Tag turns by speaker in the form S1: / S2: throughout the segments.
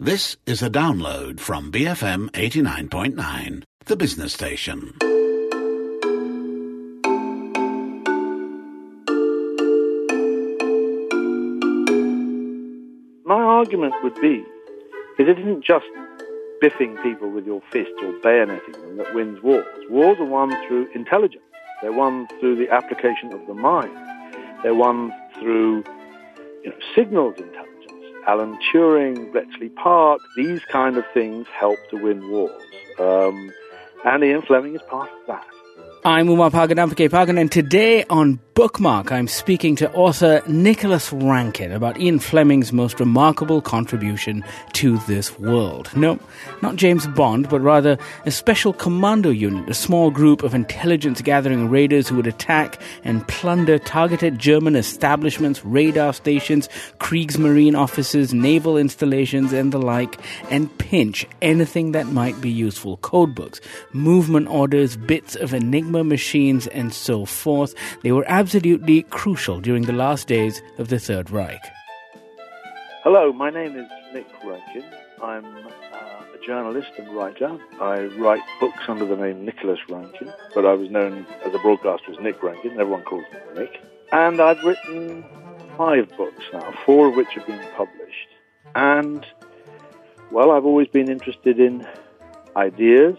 S1: This is a download from BFM 89.9, the business station.
S2: My argument would be that it isn't just biffing people with your fist or bayoneting them that wins wars. Wars are won through intelligence. They're won through the application of the mind. They're won through you know, signals intelligence. Alan Turing, Bletchley Park, these kind of things help to win wars. Um, and Ian Fleming is part of that.
S3: I'm Umapagan Ampikaipakan, and today on Bookmark, I'm speaking to author Nicholas Rankin about Ian Fleming's most remarkable contribution to this world. No, not James Bond, but rather a special commando unit, a small group of intelligence gathering raiders who would attack and plunder targeted German establishments, radar stations, Kriegsmarine offices, naval installations, and the like, and pinch anything that might be useful codebooks, movement orders, bits of Enigma machines, and so forth. They were absolutely crucial during the last days of the Third Reich.
S2: Hello, my name is Nick Rankin. I'm uh, a journalist and writer. I write books under the name Nicholas Rankin, but I was known as a broadcaster as Nick Rankin. Everyone calls me Nick. And I've written five books now, four of which have been published. And, well, I've always been interested in ideas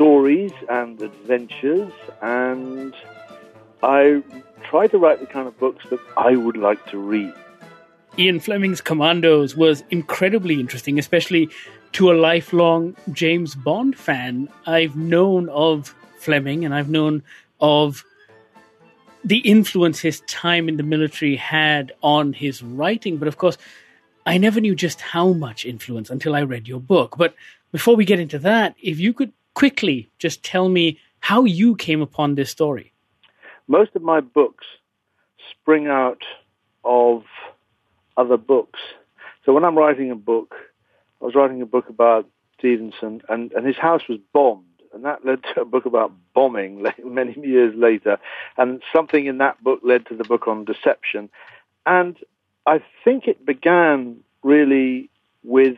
S2: stories and adventures, and I try to write the kind of books that I would like to read.
S3: Ian Fleming's Commandos was incredibly interesting, especially to a lifelong James Bond fan. I've known of Fleming and I've known of the influence his time in the military had on his writing, but of course, I never knew just how much influence until I read your book. But before we get into that, if you could quickly just tell me how you came upon this story.
S2: Most of my books spring out of other books. So when I'm writing a book, I was writing a book about Stevenson, and, and his house was bombed. And that led to a book about bombing many years later. And something in that book led to the book on deception. And I think it began really with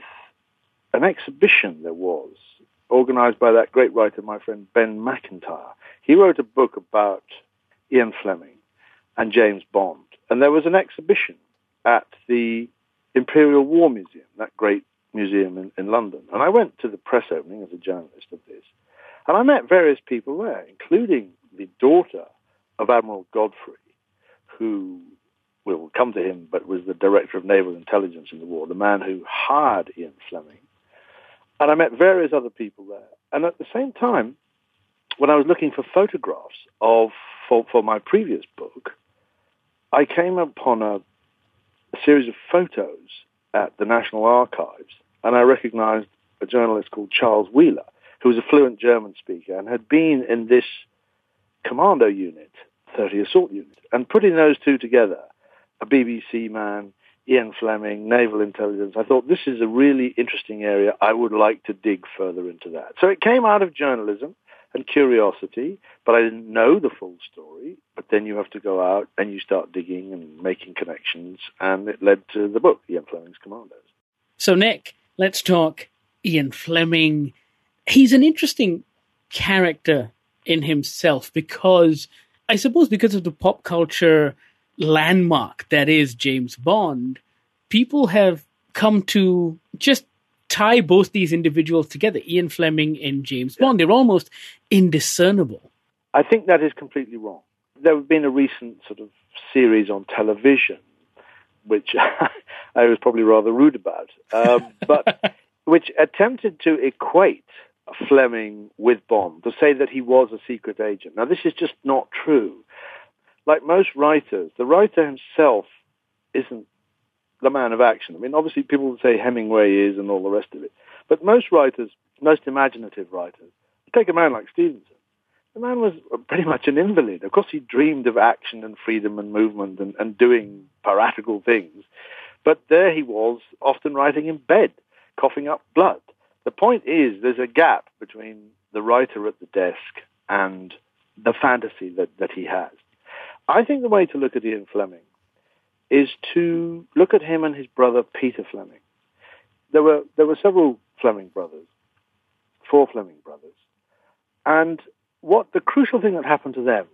S2: an exhibition there was organized by that great writer, my friend Ben Macintyre. He wrote a book about Ian Fleming and James Bond. And there was an exhibition at the Imperial War Museum, that great museum in, in London. And I went to the press opening as a journalist of this. And I met various people there, including the daughter of Admiral Godfrey, who will come to him, but was the director of naval intelligence in the war, the man who hired Ian Fleming and I met various other people there. And at the same time, when I was looking for photographs of for, for my previous book, I came upon a, a series of photos at the National Archives, and I recognized a journalist called Charles Wheeler, who was a fluent German speaker and had been in this commando unit, 30 Assault Unit. And putting those two together, a BBC man, Ian Fleming, naval intelligence. I thought this is a really interesting area. I would like to dig further into that. So it came out of journalism and curiosity, but I didn't know the full story. But then you have to go out and you start digging and making connections, and it led to the book, Ian Fleming's Commandos.
S3: So, Nick, let's talk Ian Fleming. He's an interesting character in himself because, I suppose, because of the pop culture landmark that is James Bond, people have come to just tie both these individuals together, Ian Fleming and James Bond. They're almost indiscernible.
S2: I think that is completely wrong. There have been a recent sort of series on television, which I was probably rather rude about, um, but which attempted to equate Fleming with Bond, to say that he was a secret agent. Now, this is just not true like most writers, the writer himself isn't the man of action. I mean, obviously people would say Hemingway is and all the rest of it. But most writers, most imaginative writers, take a man like Stevenson. The man was pretty much an invalid. Of course, he dreamed of action and freedom and movement and, and doing piratical things. But there he was, often writing in bed, coughing up blood. The point is, there's a gap between the writer at the desk and the fantasy that, that he has. I think the way to look at Ian Fleming is to look at him and his brother Peter Fleming. There were there were several Fleming brothers, four Fleming brothers, and what the crucial thing that happened to them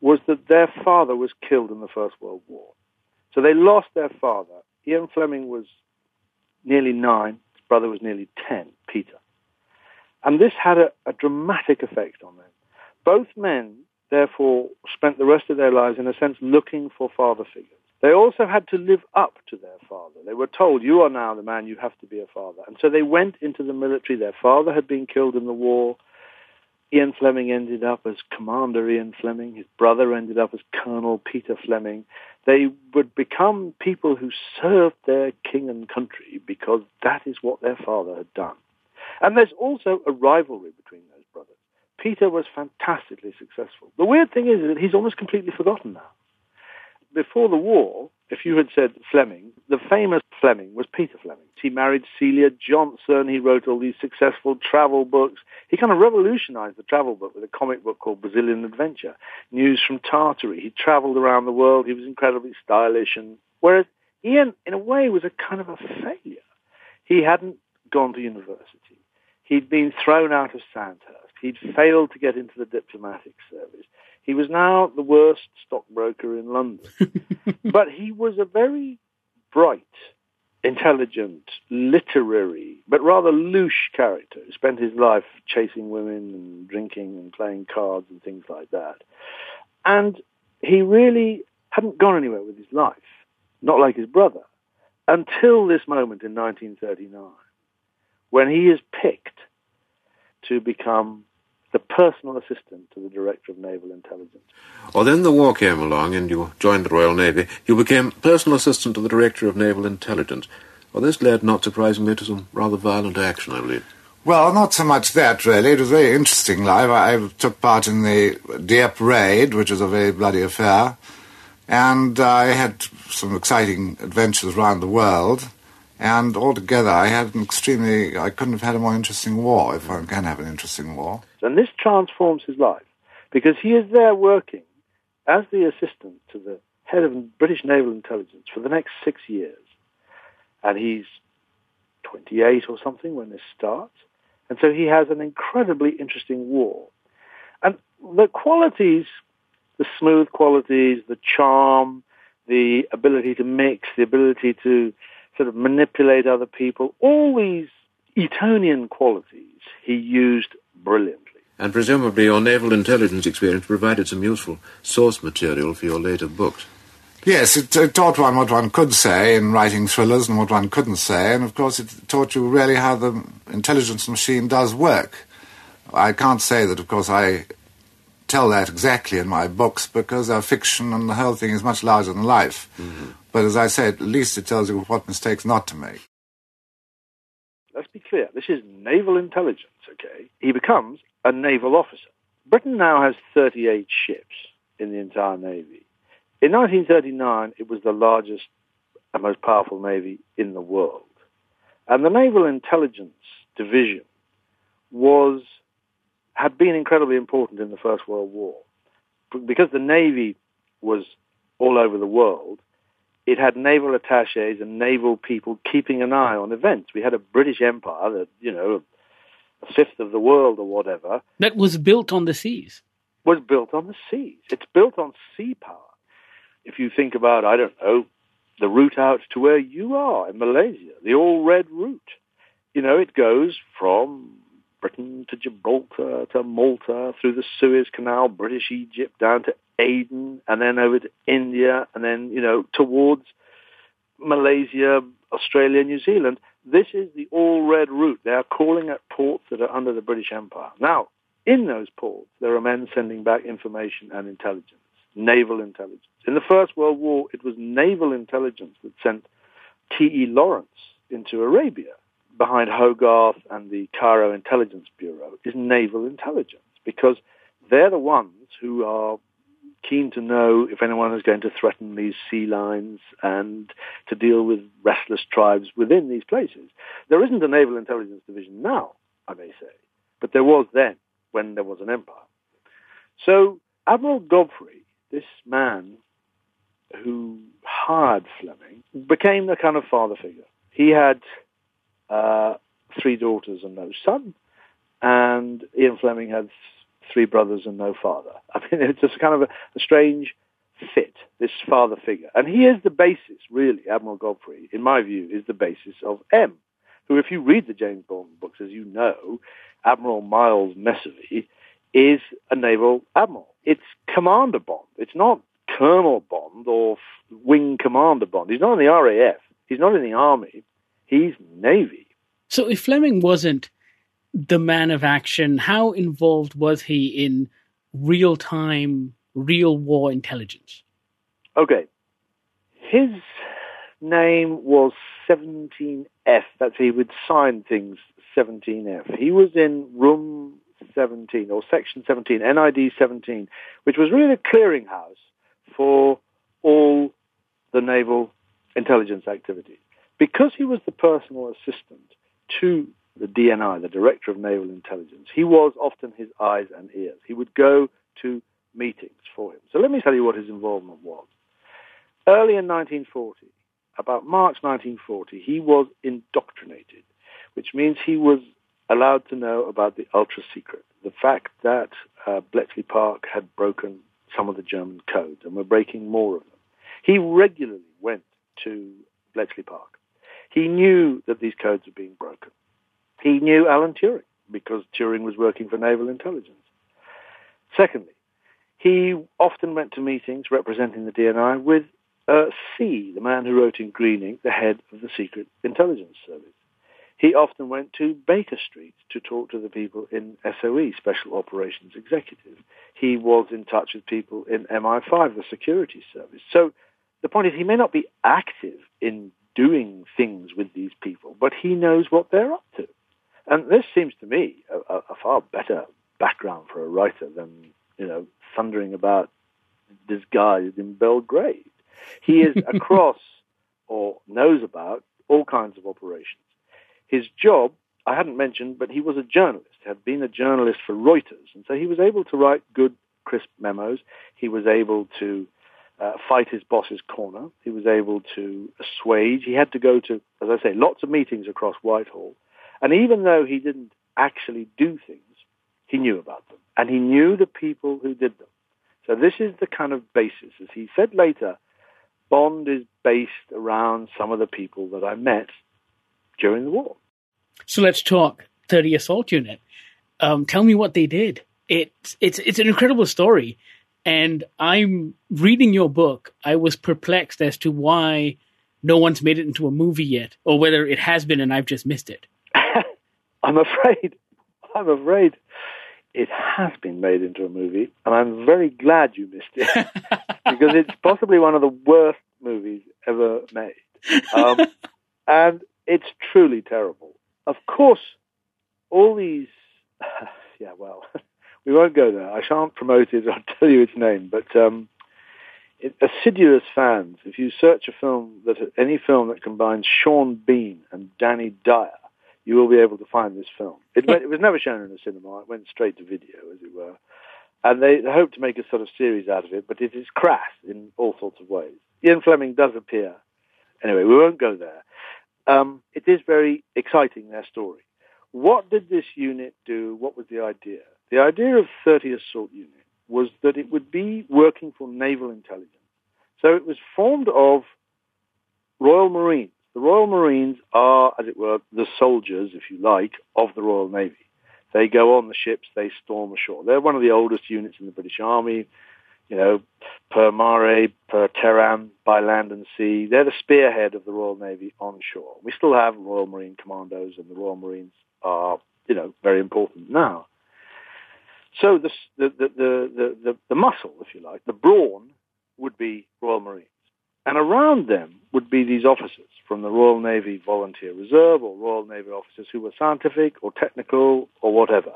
S2: was that their father was killed in the First World War. So they lost their father. Ian Fleming was nearly nine, his brother was nearly ten, Peter. And this had a, a dramatic effect on them. Both men, therefore, spent the rest of their lives, in a sense, looking for father figures. They also had to live up to their father. They were told, you are now the man, you have to be a father. And so they went into the military. Their father had been killed in the war. Ian Fleming ended up as Commander Ian Fleming. His brother ended up as Colonel Peter Fleming. They would become people who served their king and country because that is what their father had done. And there's also a rivalry between brothers. Peter was fantastically successful. The weird thing is that he's almost completely forgotten now before the war, if you had said Fleming, the famous Fleming was Peter Fleming. He married Celia Johnson. He wrote all these successful travel books. He kind of revolutionized the travel book with a comic book called Brazilian Adventure, News from Tartary. He traveled around the world. He was incredibly stylish. And whereas Ian, in a way, was a kind of a failure. He hadn't gone to university. He'd been thrown out of Sandhurst. He'd failed to get into the diplomatic service. He was now the worst stockbroker in London. but he was a very bright, intelligent, literary, but rather louche character who spent his life chasing women and drinking and playing cards and things like that. And he really hadn't gone anywhere with his life, not like his brother, until this moment in 1939, when he is picked to become the personal assistant to the Director of Naval Intelligence.
S4: Well, then the war came along and you joined the Royal Navy. You became personal assistant to the Director of Naval Intelligence. Well, this led, not surprisingly, to some rather violent action, I believe.
S5: Well, not so much that, really. It was a very interesting life. I took part in the Dieppe raid, which was a very bloody affair. And I had some exciting adventures around the world. And altogether, I had an extremely, I couldn't have had a more interesting war, if one can have an interesting war.
S2: And this transforms his life because he is there working as the assistant to the head of British Naval Intelligence for the next six years. And he's 28 or something when this starts. And so he has an incredibly interesting war. And the qualities, the smooth qualities, the charm, the ability to mix, the ability to sort of manipulate other people, all these Etonian qualities he used brilliantly.
S4: And presumably your naval intelligence experience provided some useful source material for your later books.
S5: Yes, it, it, taught one what one could say in writing thrillers and what one couldn't say, and of course it taught you really how the intelligence machine does work. I can't say that, of course, I tell that exactly in my books because they're fiction and the whole thing is much larger than life. Mm-hmm. But as I say, at least it tells you what mistakes not to make.
S2: Let's be clear. This is naval intelligence, okay? He becomes a naval officer. Britain now has 38 ships in the entire Navy. In 1939, it was the largest and most powerful Navy in the world. And the Naval Intelligence Division was had been incredibly important in the First World War. Because the Navy was all over the world, it had naval attaches and naval people keeping an eye on events. We had a British Empire that, you know, a fifth of the world or whatever.
S3: That was built on the seas.
S2: Was built on the seas. It's built on sea power. If you think about, I don't know, the route out to where you are in Malaysia, the all red route. You know, it goes from Britain to Gibraltar to Malta through the Suez Canal, British Egypt down to Aden, and then over to India, and then you know towards Malaysia, Australia, New Zealand. This is the all red route. They are calling at ports that are under the British Empire. Now, in those ports, there are men sending back information and intelligence, naval intelligence. In the First World War, it was naval intelligence that sent T.E. Lawrence into Arabia behind Hogarth and the Cairo Intelligence Bureau is naval intelligence because they're the ones who are keen to know if anyone is going to threaten these sea lines and to deal with restless tribes within these places. There isn't a naval intelligence division now, I may say, but there was then when there was an empire. So Admiral Godfrey, this man who hired Fleming, became the kind of father figure. He had uh, three daughters and no son, and Ian Fleming had three brothers and no father. I mean, it's just kind of a, a strange fit, this father figure. And he is the basis, really, Admiral Godfrey, in my view, is the basis of M, who, if you read the James Bond books, as you know, Admiral Miles Messervy is a naval admiral. It's Commander Bond. It's not Colonel Bond or Wing Commander Bond. He's not in the RAF. He's not in the Army. He's Navy.
S3: So if Fleming wasn't the man of action, how involved was he in real time, real war intelligence?
S2: Okay. His name was 17F. That's he would sign things 17F. He was in room 17 or section 17, NID 17, which was really a clearinghouse for all the naval intelligence activities. Because he was the personal assistant to the DNI, the Director of Naval Intelligence, he was often his eyes and ears. He would go to meetings for him. So let me tell you what his involvement was. Early in 1940, about March 1940, he was indoctrinated, which means he was allowed to know about the ultra secret, the fact that uh, Bletchley Park had broken some of the German codes and were breaking more of them. He regularly went to Bletchley Park. He knew that these codes were being broken. He knew Alan Turing because Turing was working for naval intelligence. Secondly, he often went to meetings representing the DNI with uh, C, the man who wrote in Greening, the head of the Secret Intelligence Service. He often went to Baker Street to talk to the people in SOE, Special Operations Executive. He was in touch with people in MI5, the security service. So the point is, he may not be active in doing things with these people, but he knows what they're up to. And this seems to me a, a far better background for a writer than, you know, thundering about this guy in Belgrade. He is across or knows about all kinds of operations. His job, I hadn't mentioned, but he was a journalist, had been a journalist for Reuters, and so he was able to write good, crisp memos. He was able to uh, fight his boss's corner. He was able to assuage. He had to go to, as I say, lots of meetings across Whitehall. And even though he didn't actually do things, he knew about them. And he knew the people who did them. So this is the kind of basis. As he said later, Bond is based around some of the people that I met during the war.
S3: So let's talk 30 Assault Unit. Um, tell me what they did. It's it's it's an incredible story, and I'm reading your book. I was perplexed as to why no one's made it into a movie yet, or whether it has been and I've just missed it.
S2: I'm afraid. I'm afraid it has been made into a movie, and I'm very glad you missed it because it's possibly one of the worst movies ever made. Um, and it's truly terrible. Of course, all these, yeah, well, we won't go there. I shan't promote it I'll tell you its name, but um, it, assiduous fans, if you search a film that any film that combines Sean Bean and Danny Dyer, you will be able to find this film. It, went, it was never shown in a cinema; it went straight to video, as it were. And they hope to make a sort of series out of it, but it is crass in all sorts of ways. Ian Fleming does appear. Anyway, we won't go there um, it is very exciting, their story. What did this unit do? What was the idea? The idea of 30 Assault Unit was that it would be working for naval intelligence. So it was formed of Royal Marines. The Royal Marines are, as it were, the soldiers, if you like, of the Royal Navy. They go on the ships, they storm ashore. They're one of the oldest units in the British Army you know, per mare, per terram, by land and sea. They're the spearhead of the Royal Navy onshore. We still have Royal Marine Commandos, and the Royal Marines are, you know, very important now. So the, the, the, the, the, muscle, if you like, the brawn would be Royal Marines. And around them would be these officers from the Royal Navy Volunteer Reserve or Royal Navy officers who were scientific or technical or whatever.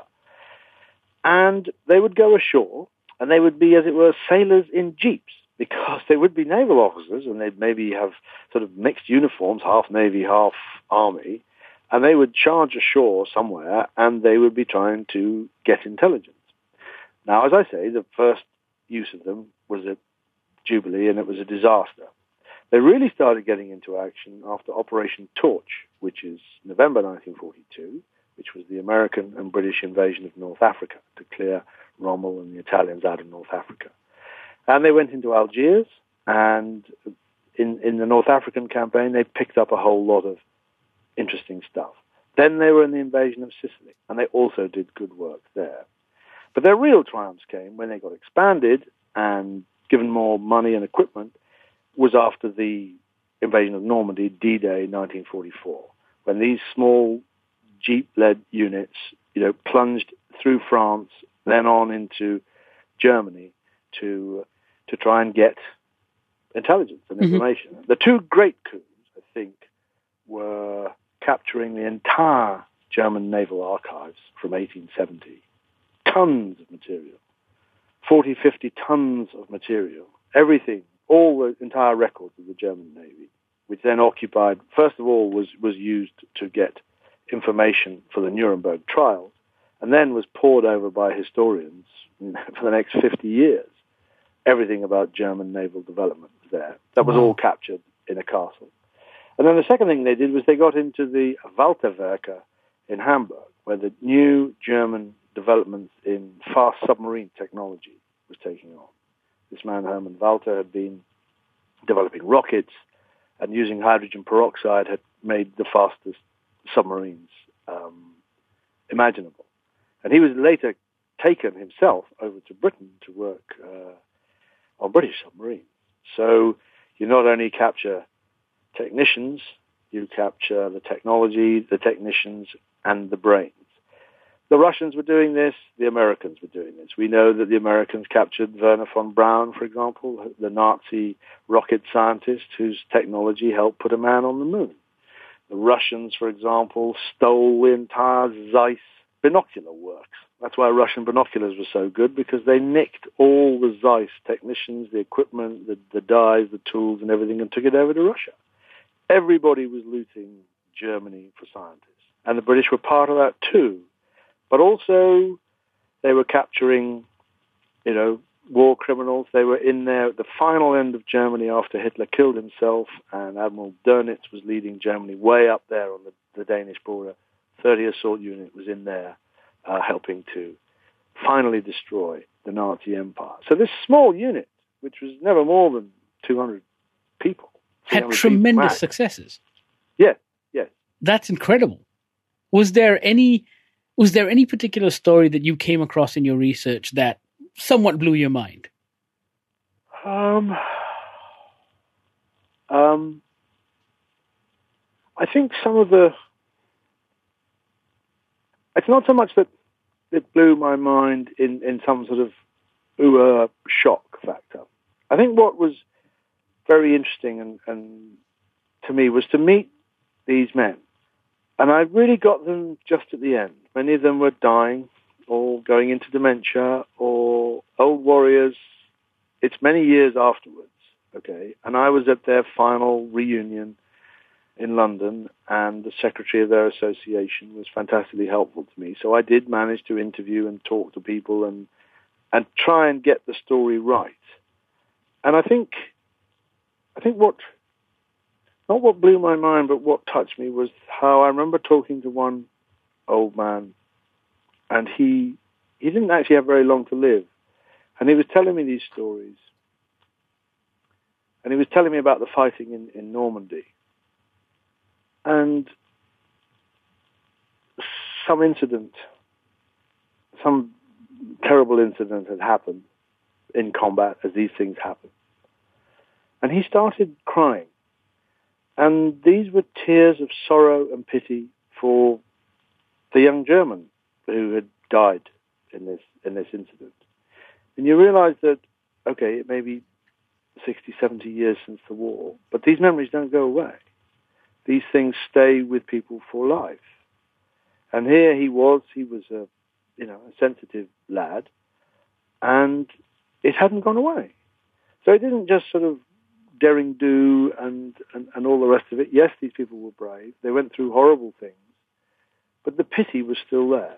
S2: And they would go ashore and they would be, as it were, sailors in jeeps because they would be naval officers and they'd maybe have sort of mixed uniforms, half navy, half army, and they would charge ashore somewhere and they would be trying to get intelligence. Now, as I say, the first use of them was at Jubilee, and it was a disaster. They really started getting into action after Operation Torch, which is November 1942, which was the American and British invasion of North Africa to clear Rommel and the Italians out of North Africa. And they went into Algiers, and in, in the North African campaign, they picked up a whole lot of interesting stuff. Then they were in the invasion of Sicily, and they also did good work there. But their real triumphs came when they got expanded and given more money and equipment was after the invasion of Normandy, D-Day, 1944, when these small jeep-led units, you know, plunged through France, then on into Germany to to try and get intelligence and
S3: Mhm.
S2: information. The two great coups, I think, were capturing the entire German naval archives from 1870. Tons of material. 40, 50 tons of material. Everything, all the entire records of the German Navy, which then occupied, first of all, was, was used to get information for the Nuremberg trials, and then was pored over by historians for the next 50 years. Everything about German naval development was there. That was all captured in a castle. And then the second thing they did was they got into the Walterwerke in Hamburg, where the new German developments in fast submarine technology was taking on. This man, Hermann Walter, had been developing rockets and using hydrogen peroxide had made the fastest submarines um, imaginable. And he was later taken himself over to Britain to work uh, on British submarines. So you not only capture technicians, you capture the technology, the technicians, and the brains. The Russians were doing this, the Americans were doing this. We know that the Americans captured Wernher von Braun, for example, the Nazi rocket scientist whose technology helped put a man on the moon. The Russians, for example, stole the entire Zeiss binocular works. That's why Russian binoculars were so good, because they nicked all the Zeiss technicians, the equipment, the, the dies, the tools, and everything, and took it over to Russia. Everybody was looting Germany for scientists. And the British were part of that too. But also, they were capturing, you know, war criminals. They were in there at the final end of Germany after Hitler killed himself, and Admiral Dönitz was leading Germany way up there on the, the Danish border. 30 Assault Unit was in there uh, helping to finally destroy the Nazi Empire. So this small unit, which was never more than 200 people,
S3: Had
S2: 300 people
S3: tremendous successes.
S2: Yes, yes.
S3: That's incredible. Was there any was there any particular story that you came across in your research that somewhat blew your mind?
S2: Um, um, I think some of the. It's not so much that it blew my mind in, in some sort of ooh shock factor. I think what was very interesting and, and to me was to meet these men. And I really got them just at the end. Many of them were dying or going into dementia or old warriors it's many years afterwards, okay, and I was at their final reunion in London, and the secretary of their association was fantastically helpful to me. So I did manage to interview and talk to people and and try and get the story right. And I think, I think what, not what blew my mind, but what touched me was how I remember talking to one old man, and he he didn't actually have very long to live. And he was telling me these stories. And he was telling me about the fighting in, in Normandy. And some incident, some terrible incident had happened in combat, as these things happen. And he started crying. And these were tears of sorrow and pity for the young German who had died in this in this incident. And you realize that, okay, it may be 60, 70 years since the war, but these memories don't go away. These things stay with people for life. And here he was, he was a, you know, a sensitive lad, and it hadn't gone away. So it didn't just sort of daring do and, and, and all the rest of it. Yes, these people were brave. They went through horrible things, but the pity was still there.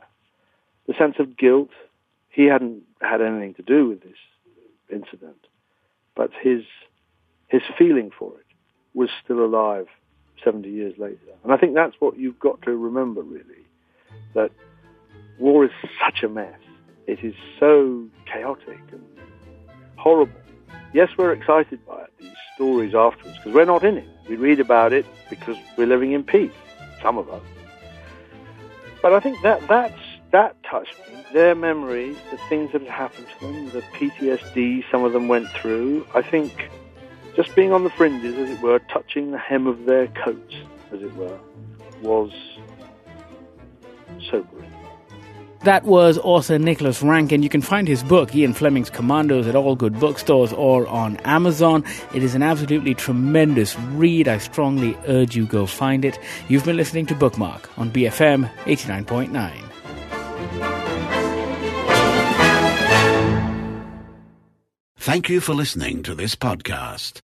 S2: The sense of guilt, he hadn't had anything to do with this incident. but his his feeling for it was still alive 70 years later. And I think that's what you've got to remember, really, that war is such a mess. It is so chaotic and horrible. Yes, we're excited by it, these stories afterwards, because we're not in it. We read about it because we're living in peace, some of us. But I think that that's, that touched me. Their memories, the things that had happened to them, the PTSD some of them went through. I think just being on the fringes, as it were, touching the hem of their coats, as it were, was sobering.
S6: That was author Nicholas Rankin. You can find his book, Ian Fleming's Commandos, at all good bookstores or on Amazon. It is an absolutely tremendous read. I strongly urge you go find it. You've been listening to Bookmark on BFM 89.9.
S1: Thank you for listening to this podcast.